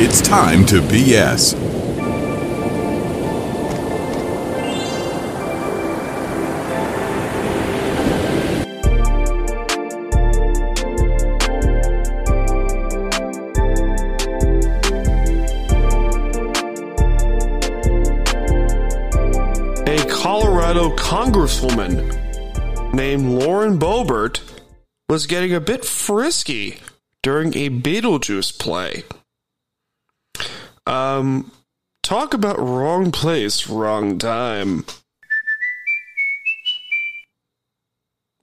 It's time to BS. A Colorado congresswoman named Lauren Boebert was getting a bit frisky during a Beetlejuice play. Um, talk about wrong place, wrong time.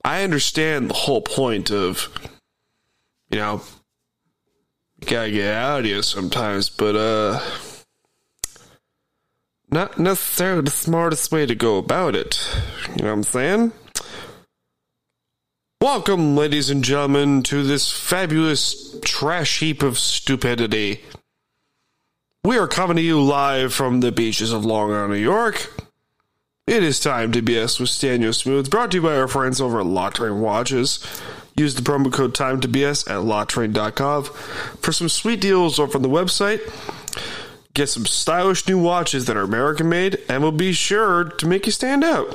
I understand the whole point of, you know, you gotta get out of here sometimes, but, uh, not necessarily the smartest way to go about it. You know what I'm saying? Welcome, ladies and gentlemen, to this fabulous trash heap of stupidity. We are coming to you live from the beaches of Long Island, New York. It is time to BS with Staniel Smooth, brought to you by our friends over at Lock Train Watches. Use the promo code time to BS at locktrain.com for some sweet deals over on the website. Get some stylish new watches that are American made and will be sure to make you stand out.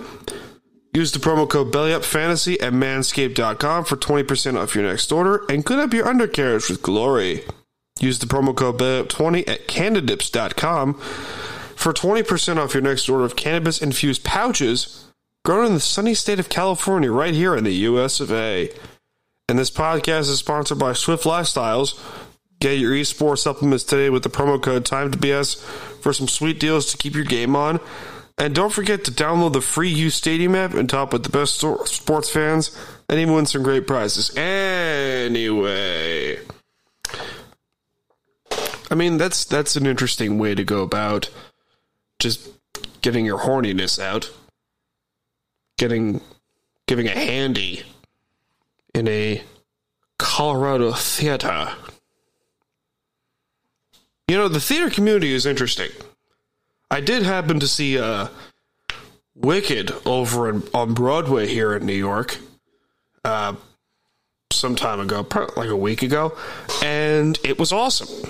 Use the promo code BellyUpFantasy at manscaped.com for 20% off your next order and clean up your undercarriage with glory. Use the promo code BellyUp20 at candidips.com for 20% off your next order of cannabis infused pouches grown in the sunny state of California right here in the US of A. And this podcast is sponsored by Swift Lifestyles. Get your esports supplements today with the promo code TIME2BS for some sweet deals to keep your game on. And don't forget to download the free U Stadium app and top with the best sports fans and even win some great prizes. Anyway, I mean that's that's an interesting way to go about just getting your horniness out, getting giving a handy in a Colorado theater. You know, the theater community is interesting. I did happen to see uh, Wicked over in, on Broadway here in New York uh, some time ago, like a week ago, and it was awesome.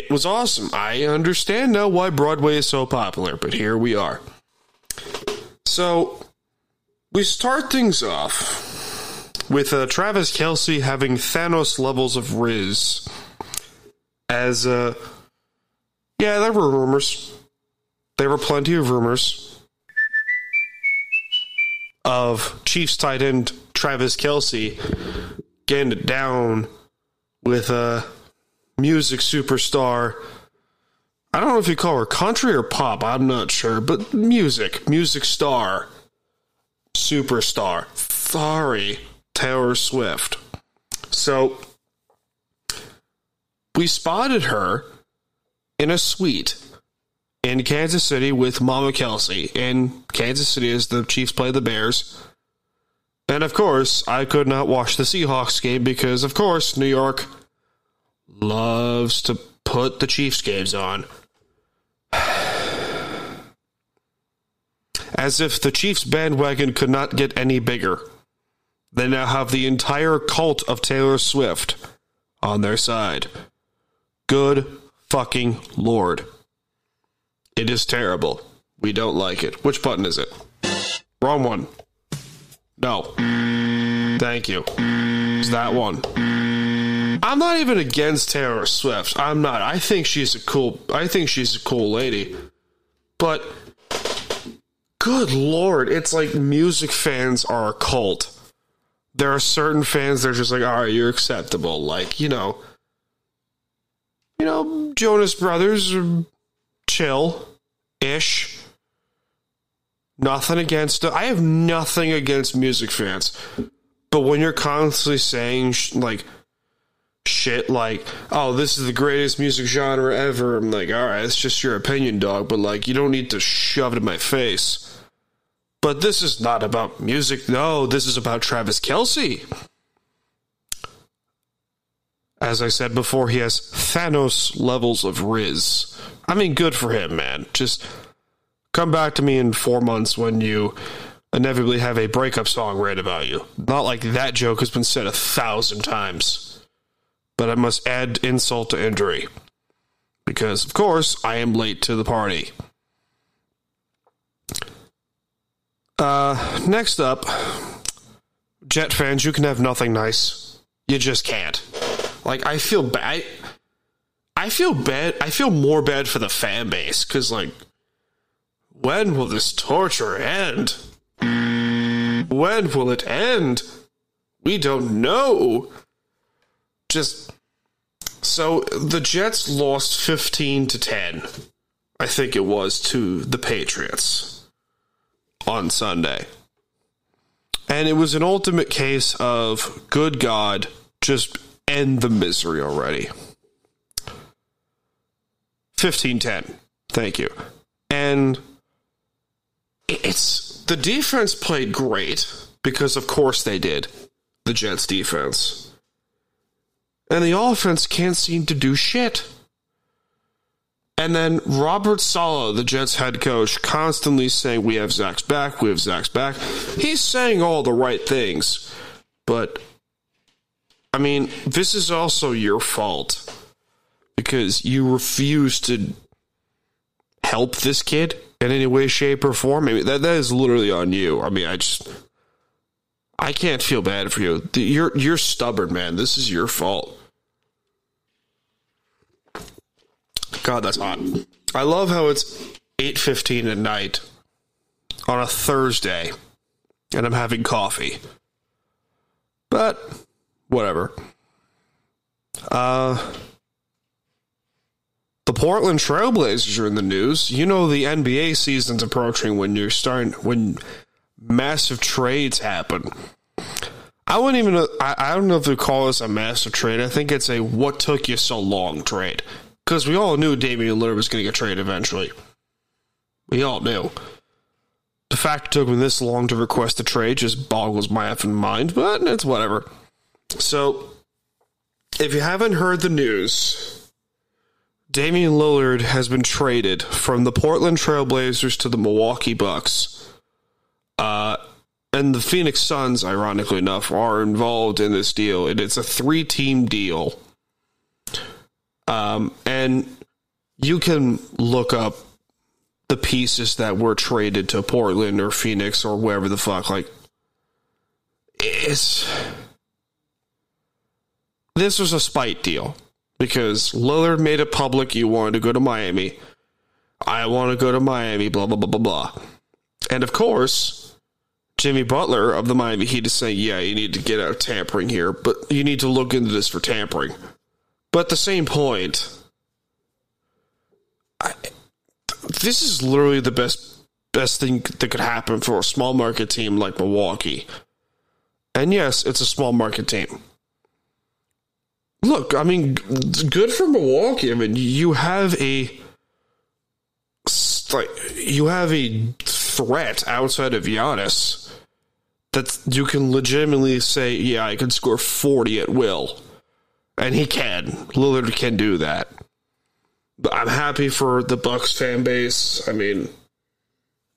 It was awesome. I understand now why Broadway is so popular, but here we are. So, we start things off with uh, Travis Kelce having Thanos levels of Riz. As, uh, yeah, there were rumors. There were plenty of rumors of Chiefs tight end Travis Kelce getting it down with a music superstar. I don't know if you call her country or pop, I'm not sure, but music, music star, superstar. Sorry, Taylor Swift. So, we spotted her in a suite in Kansas City with Mama Kelce in Kansas City as the Chiefs play the Bears. And of course, I could not watch the Seahawks game because, of course, New York loves to put the Chiefs games on. as if the Chiefs bandwagon could not get any bigger. They now have the entire cult of Taylor Swift on their side. Good fucking lord. It is terrible. We don't like it. Which button is it? Wrong one. No. Thank you. It's that one. I'm not even against Taylor Swift. I'm not. I think she's a cool I think she's a cool lady. But good lord, it's like music fans are a cult. There are certain fans that are just like, all right, you're acceptable. Like, you know, you know, Jonas Brothers chill ish. Nothing against. I have nothing against music fans. But when you're constantly saying, like, shit like, oh, this is the greatest music genre ever, I'm like, all right, it's just your opinion, dog, but, like, you don't need to shove it in my face. But this is not about music. No, this is about Travis Kelce. As I said before, he has Thanos levels of Riz. I mean, good for him, man. Just come back to me in four months when you inevitably have a breakup song read about you. Not like that joke has been said a thousand times. But I must add insult to injury. Because, of course, I am late to the party. Uh, next up, Jet fans, you can have nothing nice. You just can't. Like, I feel bad. I feel bad. I feel more bad for the fan base because, like, when will this torture end? When will it end? We don't know. Just so the Jets lost 15 to 10. I think it was to the Patriots on Sunday. And it was an ultimate case of good God, just end the misery already. 15 10. Thank you. And it's the defense played great because, of course, they did. The Jets defense. And the offense can't seem to do shit. And then Robert Saleh, the Jets head coach, constantly saying, We have Zach's back, we have Zach's back. He's saying all the right things. But, I mean, this is also your fault because you refuse to help this kid in any way, shape, or form. I mean, that, that is literally on you. I mean, I just. I can't feel bad for you. You're you're stubborn, man. This is your fault. God, that's hot. I love how it's 8:15 at night on a Thursday and I'm having coffee. But whatever. Uh the Portland Trailblazers are in the news. You know the NBA season's approaching when you're starting when massive trades happen. I wouldn't even I, I don't know if they call this a massive trade. I think it's a what took you so long trade because we all knew Damian Lillard was going to get traded eventually. We all knew. The fact it took me this long to request a trade just boggles my effing mind, but it's whatever. So, if you haven't heard the news, Damian Lillard has been traded from the Portland Trailblazers to the Milwaukee Bucks. Uh, and the Phoenix Suns, ironically enough, are involved in this deal. And it's a three team deal um, and you can look up the pieces that were traded to Portland or Phoenix or wherever the fuck. Like, it's. This was a spite deal because Lillard made it public you wanted to go to Miami. I want to go to Miami, blah, blah, blah, blah, blah. And of course, Jimmy Butler of the Miami Heat is saying, yeah, you need to get out of tampering here, but you need to look into this for tampering. But at the same point, I, this is literally the best best thing that could happen for a small market team like Milwaukee. And yes, it's a small market team. Look, I mean, good for Milwaukee. I mean, you have a like you have a threat outside of Giannis that you can legitimately say, yeah, I can score 40 at will and he can. Lillard can do that. But I'm happy for the Bucks fan base. I mean,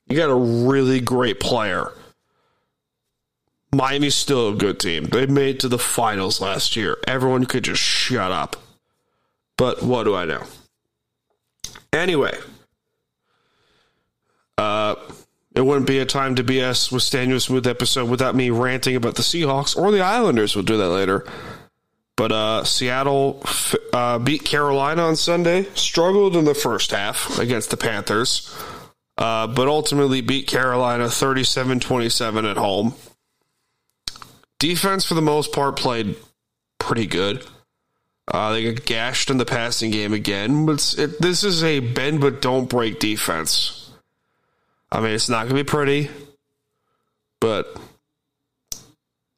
You got a really great player. Miami's still a good team. They made to the finals last year. Everyone could just shut up. But what do I know? Anyway, uh, it wouldn't be a time to BS with Staniel Smooth episode without me ranting about the Seahawks or the Islanders. We'll do that later. But uh, Seattle uh, beat Carolina on Sunday. Struggled in the first half against the Panthers, uh, but ultimately beat Carolina 37 27 at home. Defense, for the most part, played pretty good. Uh, they got gashed in the passing game again, but it, this is a bend but don't break defense. I mean, it's not going to be pretty, but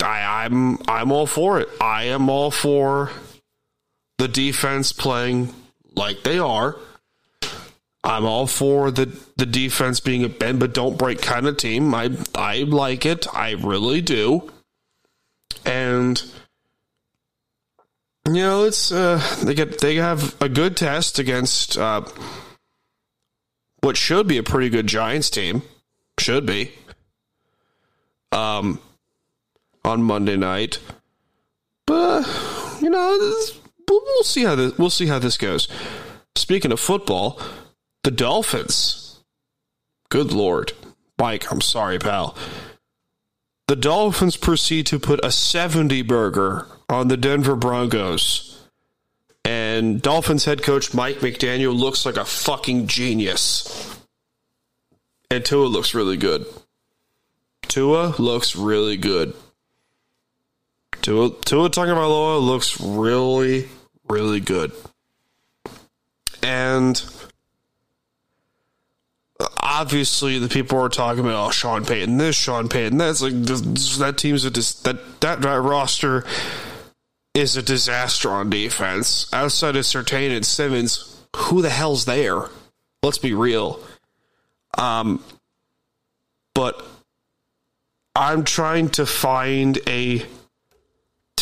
I, I'm I'm all for it. I am all for the defense playing like they are. I'm all for the the defense being a bend but don't break kind of team. I I like it. I really do. And you know, it's uh, they get they have a good test against uh, what should be a pretty good Giants team. Should be. Um, on Monday night, but you know, this, we'll see how this we'll see how this goes. Speaking of football, the Dolphins. Good lord, Mike. I'm sorry, pal. The Dolphins proceed to put a 70 burger on the Denver Broncos. And Dolphins head coach Mike McDaniel looks like a fucking genius. And Tua looks really good. Tua looks really good. Tua, Tua Tagovailoa looks really, really good. And obviously the people are talking about oh, Sean Payton this, Sean Payton that's like this, that team's a dis- that, that that roster is a disaster on defense. Outside of Surtain and Simmons, who the hell's there? Let's be real. Um, but I'm trying to find a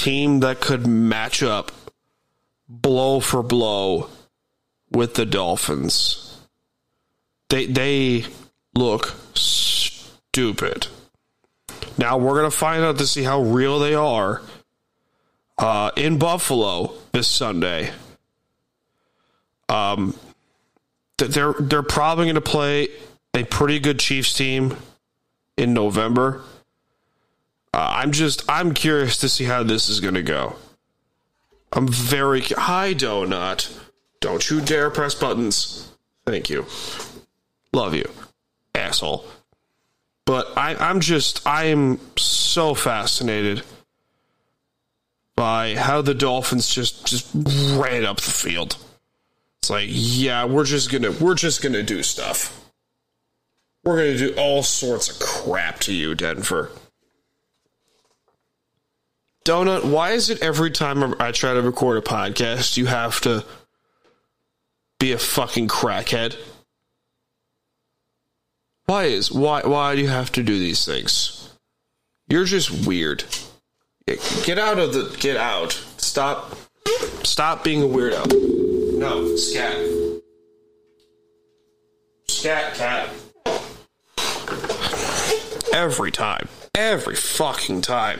team that could match up blow for blow with the Dolphins they they look stupid. Now we're gonna find out to see how real they are uh, in Buffalo this Sunday. Um, they're they're probably to play a pretty good Chiefs team in November. Uh, I'm just I'm curious to see how this is going to go. I'm very hi donut. Don't you dare press buttons. Thank you. Love you, asshole. But I, I'm just, I am so fascinated by how the Dolphins just just ran up the field. It's like, yeah, we're just gonna we're just gonna do stuff. We're gonna do all sorts of crap to you, Denver. Donut, why is it every time I try to record a podcast, you have to be a fucking crackhead? Why is why why do you have to do these things? You're just weird. Get out of the get out. Stop stop being a weirdo. No, scat. Scat cat. Every time. Every fucking time.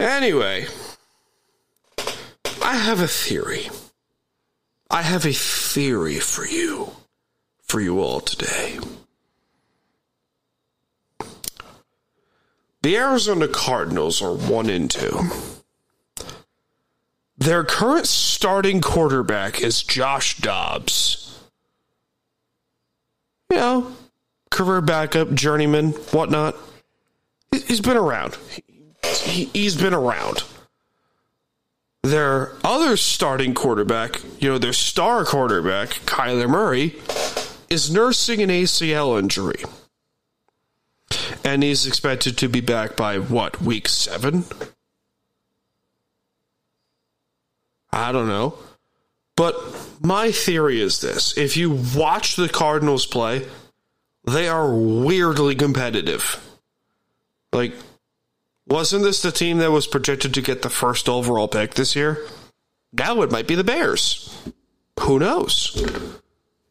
Anyway, I have a theory. I have a theory for you for you all today. The Arizona Cardinals are 1 and 2. Their current starting quarterback is Josh Dobbs. You know, career backup, journeyman, whatnot. He's been around. He's been around. Their other starting quarterback, you know, their star quarterback, Kyler Murray, is nursing an ACL injury. And he's expected to be back by what, week seven? I don't know. But my theory is this if you watch the Cardinals play, they are weirdly competitive. Like, wasn't this the team that was projected to get the first overall pick this year? Now it might be the Bears. Who knows?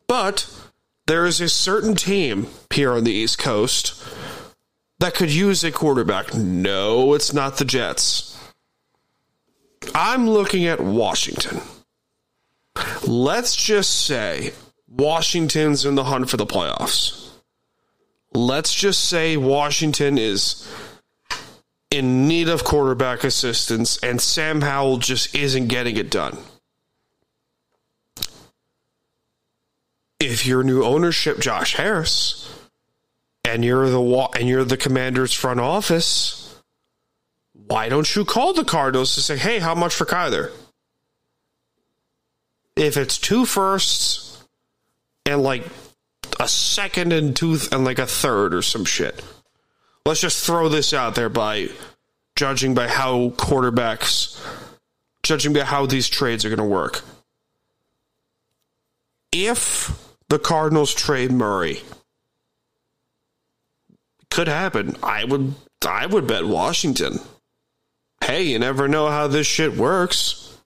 But there is a certain team here on the East Coast that could use a quarterback. No, it's not the Jets. I'm looking at Washington. Let's just say Washington's in the hunt for the playoffs. Let's just say Washington is in need of quarterback assistance and Sam Howell just isn't getting it done. If your new ownership Josh Harris and you're the and you're the commander's front office, why don't you call the Cardinals to say, "Hey, how much for Kyler?" If it's two firsts and like a second and two and like a third or some shit. Let's just throw this out there by judging by how quarterbacks judging by how these trades are going to work. If the Cardinals trade Murray, could happen. I would I would bet Washington. Hey, you never know how this shit works.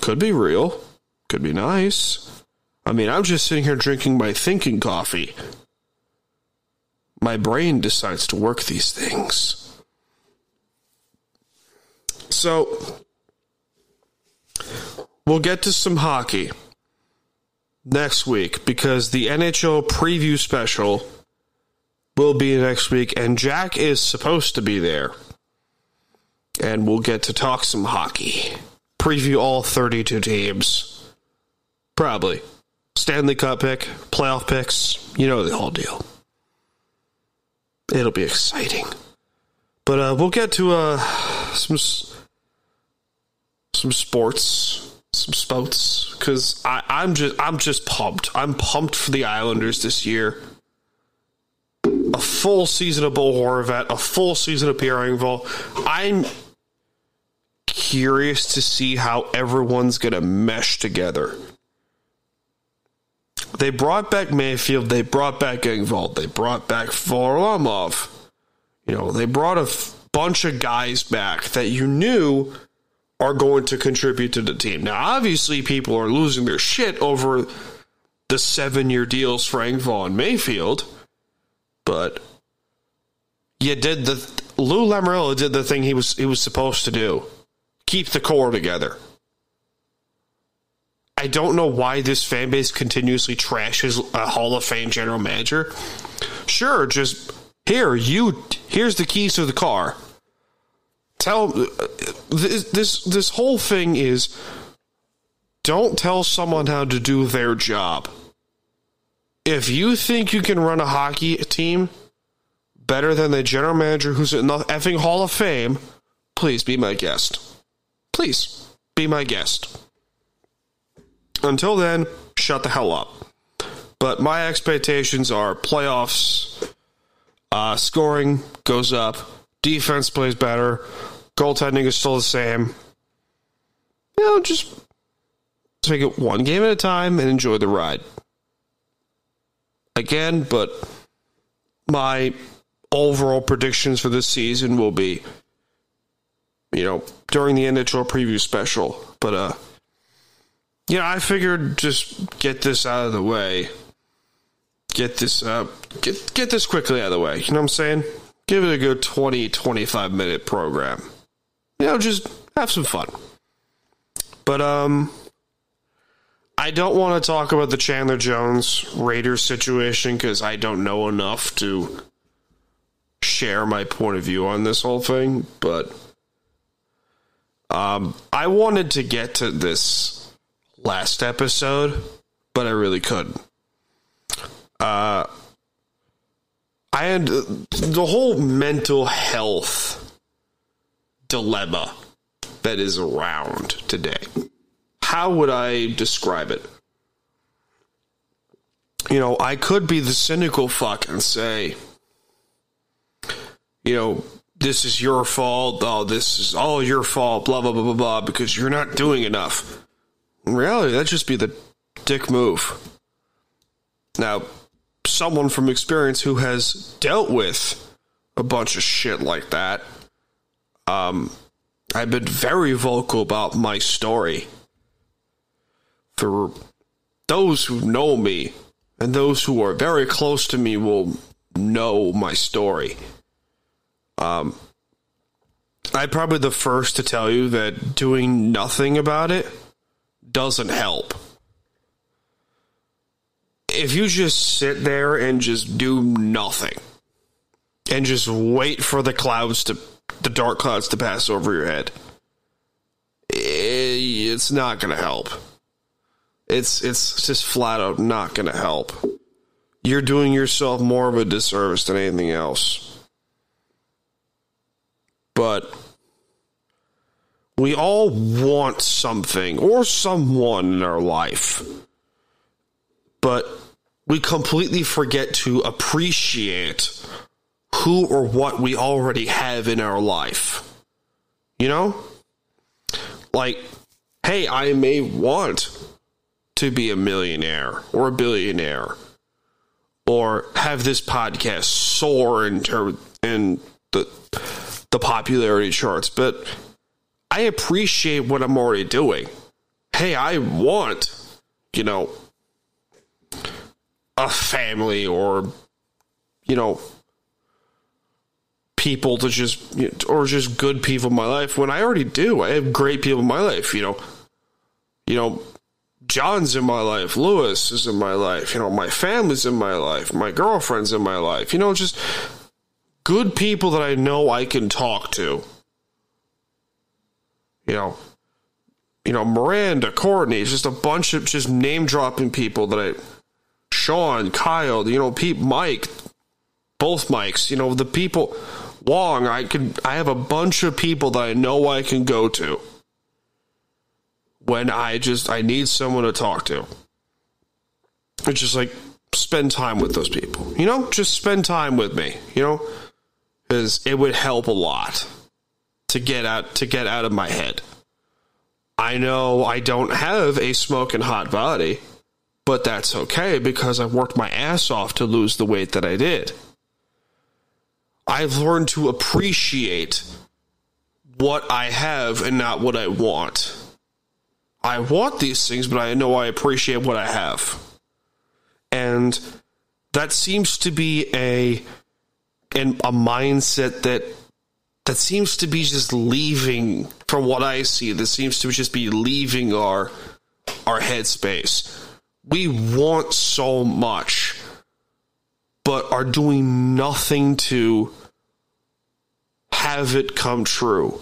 Could be real. Could be nice. I mean, I'm just sitting here drinking my thinking coffee. My brain decides to work these things. So, we'll get to some hockey next week because the NHL preview special will be next week, and Jack is supposed to be there. And we'll get to talk some hockey. Preview all 32 teams. Probably. Stanley Cup pick, playoff picks, you know the whole deal. It'll be exciting. But uh, we'll get to uh, some some sports, some spouts, because I'm just I'm just pumped. I'm pumped for the Islanders this year. A full season of Bo Horvat, a full season of Pierre Engvall. I'm curious to see how everyone's going to mesh together. They brought back Mayfield. They brought back Engvall. They brought back Varlamov. You know, they brought a f- bunch of guys back that you knew are going to contribute to the team. Now, obviously, people are losing their shit over the seven year deals for Engvall and Mayfield, but you did the Lou Lamoriello did the thing he was he was supposed to do: keep the core together. I don't know why this fan base continuously trashes a Hall of Fame general manager. Sure, just here you here's the keys to the car tell uh, this this this whole thing is don't tell someone how to do their job. If you think you can run a hockey team better than the general manager who's in the effing Hall of Fame, please be my guest. Please be my guest. Until then, shut the hell up. But my expectations are playoffs, uh, scoring goes up, defense plays better, Goaltending is still the same. You know, just take it one game at a time and enjoy the ride. Again, but my overall predictions for this season will be, you know, during the NHL preview special. But, uh, yeah, I figured just get this out of the way. Get this, up. get, get this quickly out of the way. You know what I'm saying? Give it a good 20, 25 minute program you know, just have some fun. But um I don't want to talk about the Chandler Jones Raiders situation because I don't know enough to share my point of view on this whole thing. But um, I wanted to get to this last episode, but I really couldn't. Uh, I had the whole mental health dilemma that is around today. How would I describe it? You know, I could be the cynical fuck and say, you know, this is your fault. Oh, this is all your fault, blah, blah, blah, blah, blah, because you're not doing enough. Reality, that'd just be the dick move. Now, someone from experience who has dealt with a bunch of shit like that um, I've been very vocal about my story. For those who know me, and those who are very close to me will know my story. Um, I'm probably the first to tell you that doing nothing about it doesn't help. If you just sit there and just do nothing and just wait for the clouds to, the dark clouds to pass over your head, eh, it's not going to help. It's it's just flat out not going to help. You're doing yourself more of a disservice than anything else. But we all want something or someone in our life. But we completely forget to appreciate who or what we already have in our life. You know? Like, hey, I may want to be a millionaire or a billionaire or have this podcast soar in term in the the popularity charts, but I appreciate what I'm already doing. Hey, I want, you know, a family or you know people to just or just good people in my life when I already do. I have great people in my life, you know. You know, John's in my life, Lewis is in my life, you know, my family's in my life, my girlfriend's in my life. You know, just good people that I know I can talk to. You know, you know, Miranda, Courtney, just a bunch of just name dropping people that I Sean, Kyle, you know, Pete, Mike, both Mikes, you know, the people Wong, I could I have a bunch of people that I know I can go to when I just I need someone to talk to. It's just like spend time with those people. You know, just spend time with me, you know? Cuz it would help a lot to get out to get out of my head. I know I don't have a smoking hot body, but that's okay because I worked my ass off to lose the weight that I did. I've learned to appreciate what I have and not what I want. I want these things, but I know I appreciate what I have. And that seems to be a and a mindset that that seems to be just leaving from what I see, that seems to just be leaving our our headspace. We want so much, but are doing nothing to have it come true.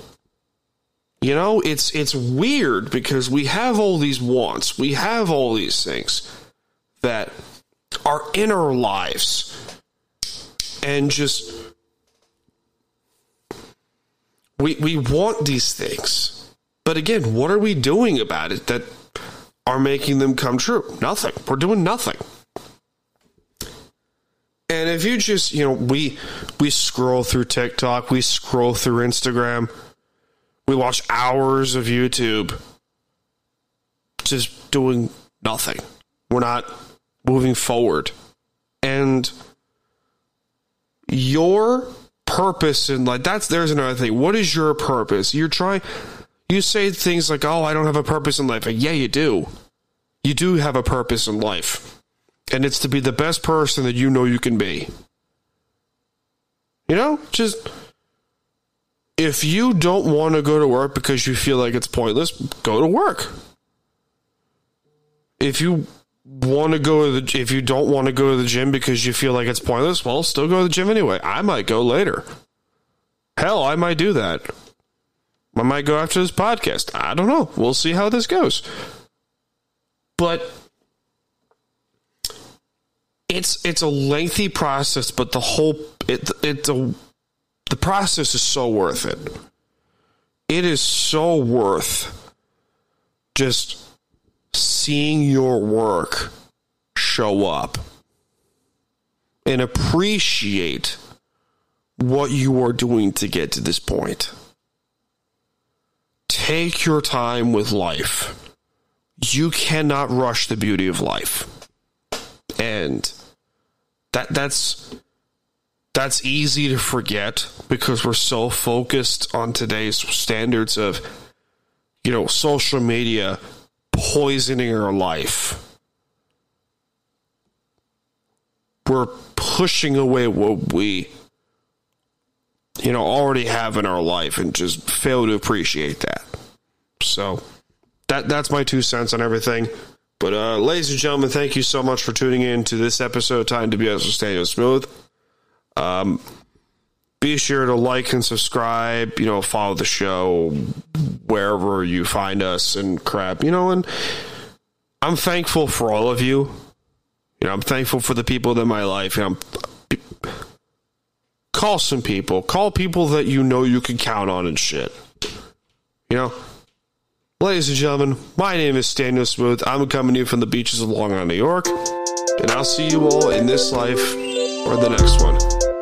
You know, it's it's weird because we have all these wants, we have all these things that are in our lives and just we we want these things. But again, what are we doing about it that are making them come true? Nothing. We're doing nothing. And if you just, you know, we we scroll through TikTok, we scroll through Instagram, we watch hours of YouTube just doing nothing. We're not moving forward. And your purpose in like that's there's another thing. What is your purpose? You're trying you say things like, "Oh, I don't have a purpose in life." Like, yeah, you do. You do have a purpose in life and it's to be the best person that you know you can be. You know, just if you don't want to go to work because you feel like it's pointless, go to work. If you want to go to the if you don't want to go to the gym because you feel like it's pointless, well, still go to the gym anyway. I might go later. Hell, I might do that. I might go after this podcast. I don't know. We'll see how this goes. But it's it's a lengthy process, but the whole it it's a the process is so worth it. It is so worth just seeing your work show up and appreciate what you are doing to get to this point. Take your time with life. You cannot rush the beauty of life. And that that's that's easy to forget because we're so focused on today's standards of you know social media poisoning our life we're pushing away what we you know already have in our life and just fail to appreciate that. So that that's my two cents on everything. But uh, ladies and gentlemen, thank you so much for tuning in to this episode of Time to BS with Staniel Smooth. Um, be sure to like and subscribe. You know, follow the show wherever you find us and crap. You know, and I'm thankful for all of you. You know, I'm thankful for the people in my life. Call some people. Call people that you know you can count on and shit. You know, Ladies and gentlemen, my name is Staniel Smooth. I'm coming to you from the beaches of Long Island, New York. And I'll see you all in this life or the next one.